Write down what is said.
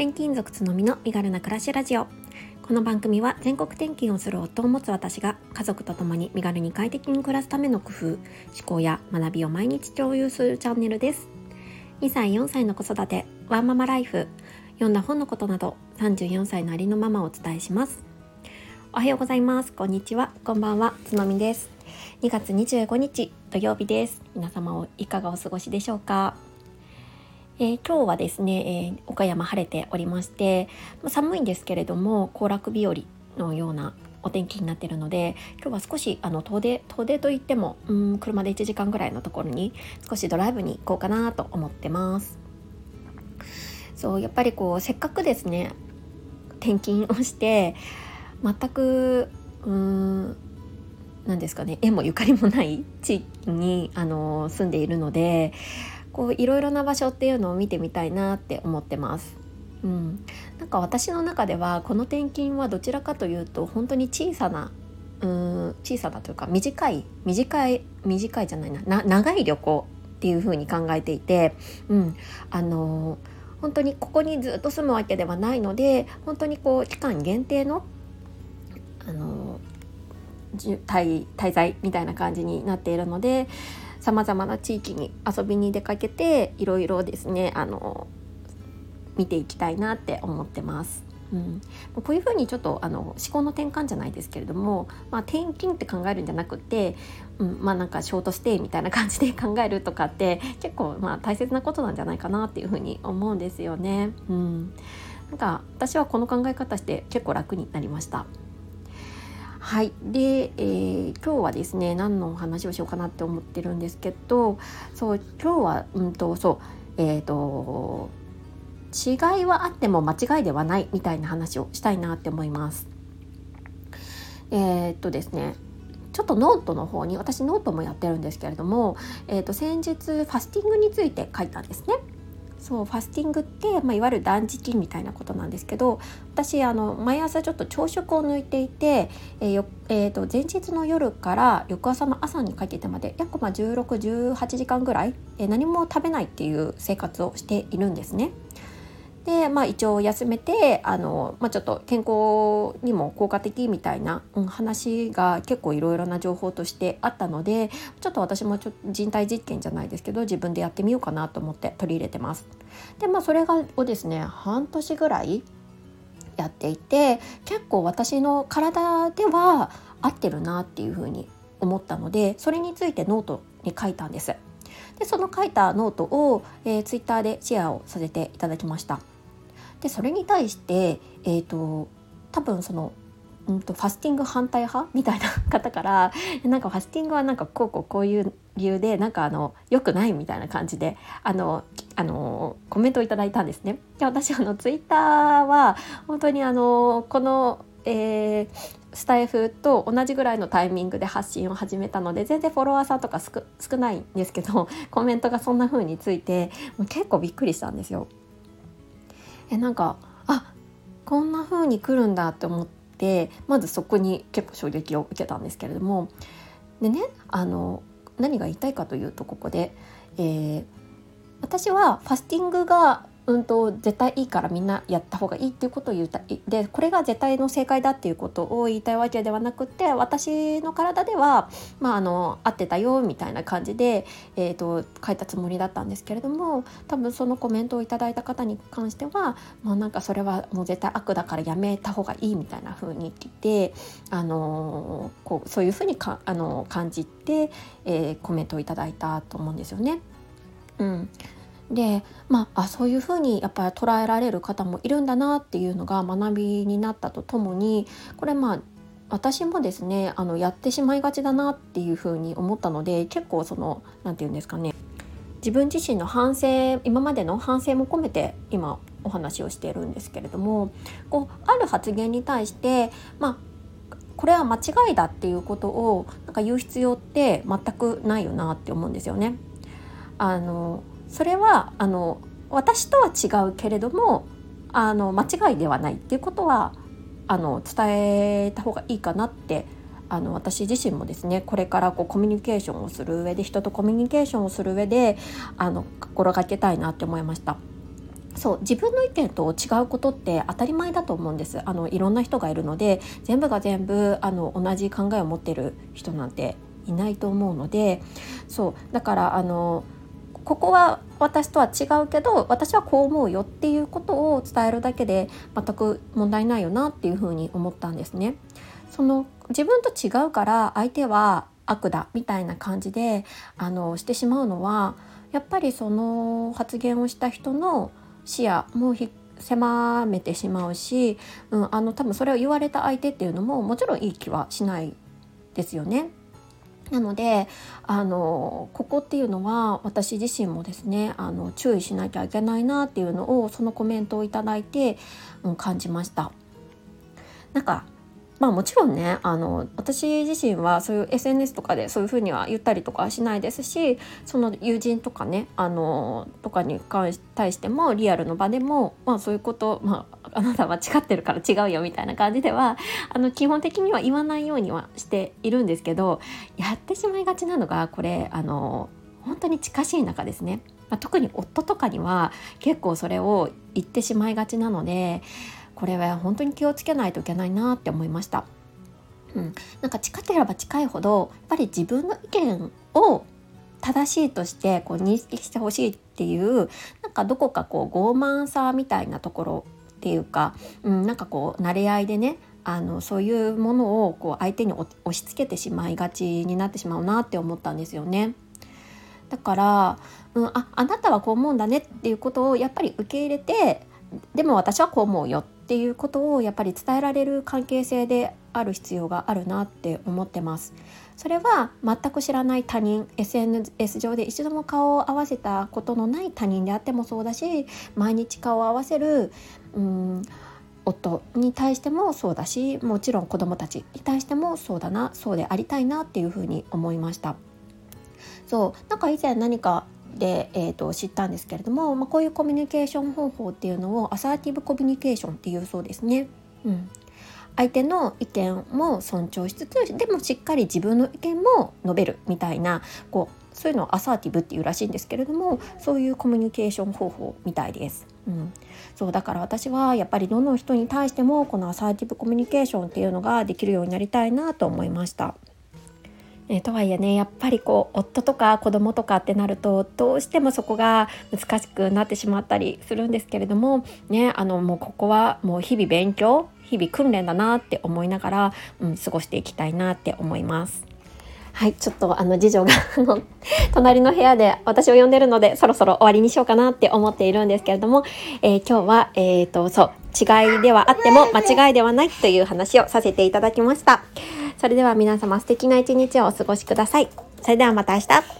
転勤族つのみの身軽な暮らしラジオ。この番組は全国転勤をする夫を持つ私が家族と共に身軽に快適に暮らすための工夫思考や学びを毎日共有するチャンネルです。2歳4歳の子育てワンママライフ読んだ本のことなど34歳のありのままをお伝えします。おはようございます。こんにちは。こんばんは。つのみです。2月25日土曜日です。皆様をいかがお過ごしでしょうか？えー、今日はですね、えー、岡山晴れておりまして寒いんですけれども行楽日和のようなお天気になっているので今日は少しあの遠出遠出といってもうん車で1時間ぐらいのところに少しドライブに行こうかなと思ってます。そうやっぱりこうせっかくですね転勤をして全くうん何ですかね縁もゆかりもない地域にあの住んでいるのでこういろいろな場所っていうのを見てみたいなって思ってます。うん、なんか私の中ではこの転勤はどちらかというと本当に小さなうん小さなというか短い短い短いじゃないな。長い旅行っていう風に考えていて、うん、あの本当にここにずっと住むわけではないので本当にこう期間限定のあの滞在みたいな感じになっているのでさまざまな地域に遊びに出かけていろいろですねあの見ていきたいなって思ってます。うん、こういうふうにちょっとあの思考の転換じゃないですけれども、まあ、転勤って考えるんじゃなくて、うん、まあなんかショートステイみたいな感じで考えるとかって結構まあ大切なことなんじゃないかなっていうふうに思うんですよね。うん、なんか私はこの考え方して結構楽になりました。はいで、えー、今日はですね何のお話をしようかなって思ってるんですけどそう今日はうんとそうえっ、ー、と違いはあっても間違いではないみたいな話をしたいなって思います。えー、っとですねちょっとノートの方に私ノートもやってるんですけれども、えー、と先日ファスティングについて書いたんですね。そうファスティングって、まあ、いわゆる断食みたいなことなんですけど私あの毎朝ちょっと朝食を抜いていて、えーえー、と前日の夜から翌朝の朝にかけてまで約1618時間ぐらい、えー、何も食べないっていう生活をしているんですね。で、まあ、一応休めてあの、まあ、ちょっと健康にも効果的みたいな、うん、話が結構いろいろな情報としてあったのでちょっと私もちょ人体実験じゃないですけど自分でやってみようかなと思って取り入れてます。でまあそれがをですね半年ぐらいやっていて結構私の体では合ってるなっていうふうに思ったのでそれについてノートに書いたんです。でその書いたノートを、えー、ツイッターでシェアをさせていただきました。でそれに対して、えーと、多分そのうんとファスティング反対派みたいな方から なんかファスティングはなんかこうこうこういう理由でなんかあの良くないみたいな感じであのあのコメントをいただいたんですね。で私あのツイッターは本当にあのこの、えー、スタイフと同じぐらいのタイミングで発信を始めたので全然フォロワーさんとか少ないんですけどコメントがそんな風についてもう結構びっくりしたんですよ。えなんかあこんな風に来るんだって思ってまずそこに結構衝撃を受けたんですけれどもでねあの何が言いたいかというとここで、えー、私はファスティングがうんと絶対いいからみんなやった方がいいっていうことを言ったでこれが絶対の正解だっていうことを言いたいわけではなくて私の体では、まあ、あの合ってたよみたいな感じで、えーと、書いたつもりだったんですけれども多分そのコメントをいただいた方に関してはもうなんかそれはもう絶対悪だからやめた方がいいみたいな風に言ってあのこうそういう風にかあの感じて、えー、コメントをいただいたと思うんですよね。うん、でまあそういうふうにやっぱり捉えられる方もいるんだなっていうのが学びになったとともにこれまあ私もですねあのやってしまいがちだなっていうふうに思ったので結構その何て言うんですかね自分自身の反省今までの反省も込めて今お話をしているんですけれどもこうある発言に対してまあこれは間違いだっていうことをなんか言う必要って全くないよなって思うんですよね。あのそれはあの私とは違うけれどもあの間違いではないっていうことはあの伝えた方がいいかなってあの私自身もですねこれからこうコミュニケーションをする上で人とコミュニケーションをする上であの心がけたいなって思いました。そう自分の意見と違うことって当たり前だと思うんですあのいろんな人がいるので全部が全部あの同じ考えを持ってる人なんていないと思うのでそうだからあのここは私とは違うけど私はこう思うよっていうことを伝えるだけで全く問題ないよなっていうふうに思ったんですね。その自分と違うから相手は悪だみたいな感じであのしてしまうのはやっぱりその発言をした人の視野も狭めてしまうし、うん、あの多分それを言われた相手っていうのももちろんいい気はしないですよね。なのであのここっていうのは私自身もですねあの注意しなきゃいけないなっていうのをそのコメントを頂いて、うん、感じました。なんかまあもちろんねあの私自身はそういう SNS とかでそういうふうには言ったりとかはしないですしその友人とかねあのとかに関し対してもリアルの場でも、まあ、そういうこと、まあ、あなたは間違ってるから違うよみたいな感じではあの基本的には言わないようにはしているんですけどやってしまいがちなのがこれあの本当に近しい中ですね。まあ、特に夫とかには結構それを言ってしまいがちなのでこれは本当に気をつけないといけないなって思いました。うん、なんか近ければ近いほどやっぱり自分の意見を正しいとしてこう認識してほしいっていうなんかどこかこう傲慢さみたいなところっていうか、うん、なんかこう慣れ合いでねあのそういうものをこう相手に押し付けてしまいがちになってしまうなって思ったんですよね。だから、うん、ああなたはこう思うんだねっていうことをやっぱり受け入れてでも私はこう思うよっていうことをやっぱり伝えられる関係性である必要があるなって思ってます。それは全く知らない他人 SNS 上で一度も顔を合わせたことのない他人であってもそうだし毎日顔を合わせるうん夫に対してもそうだしもちろん子供たちに対してもそうだなそうでありたいなっていうふうに思いました。そうなんか以前何かで、えーと、知ったんですけれども、まあ、こういうコミュニケーション方法っていうのをアサーティブコミュニケーションっていうそうですね。うん相手の意見も尊重しつつでもしっかり自分の意見も述べるみたいなこうそういうのをアサーティブっていうらしいんですけれどもそういうコミュニケーション方法みたいです。うん、そうだから私はやっぱりどの人に対してもこのアサーティブコミュニケーションっていうのができるようになりたいなと思いました。え、とはいえねやっぱりこう夫とか子供とかってなるとどうしてもそこが難しくなってしまったりするんですけれどもねあのもうここはもう日々勉強日々訓練だなって思いながら、うん、過ごしていきたいなって思います。はい、ちょっとあの次女が 隣の部屋で私を呼んでるのでそろそろ終わりにしようかなって思っているんですけれども、えー、今日は、えーと、そう違いではあっても間違いではないという話をさせていただきました。それでは皆様素敵な一日をお過ごしください。それではまた明日。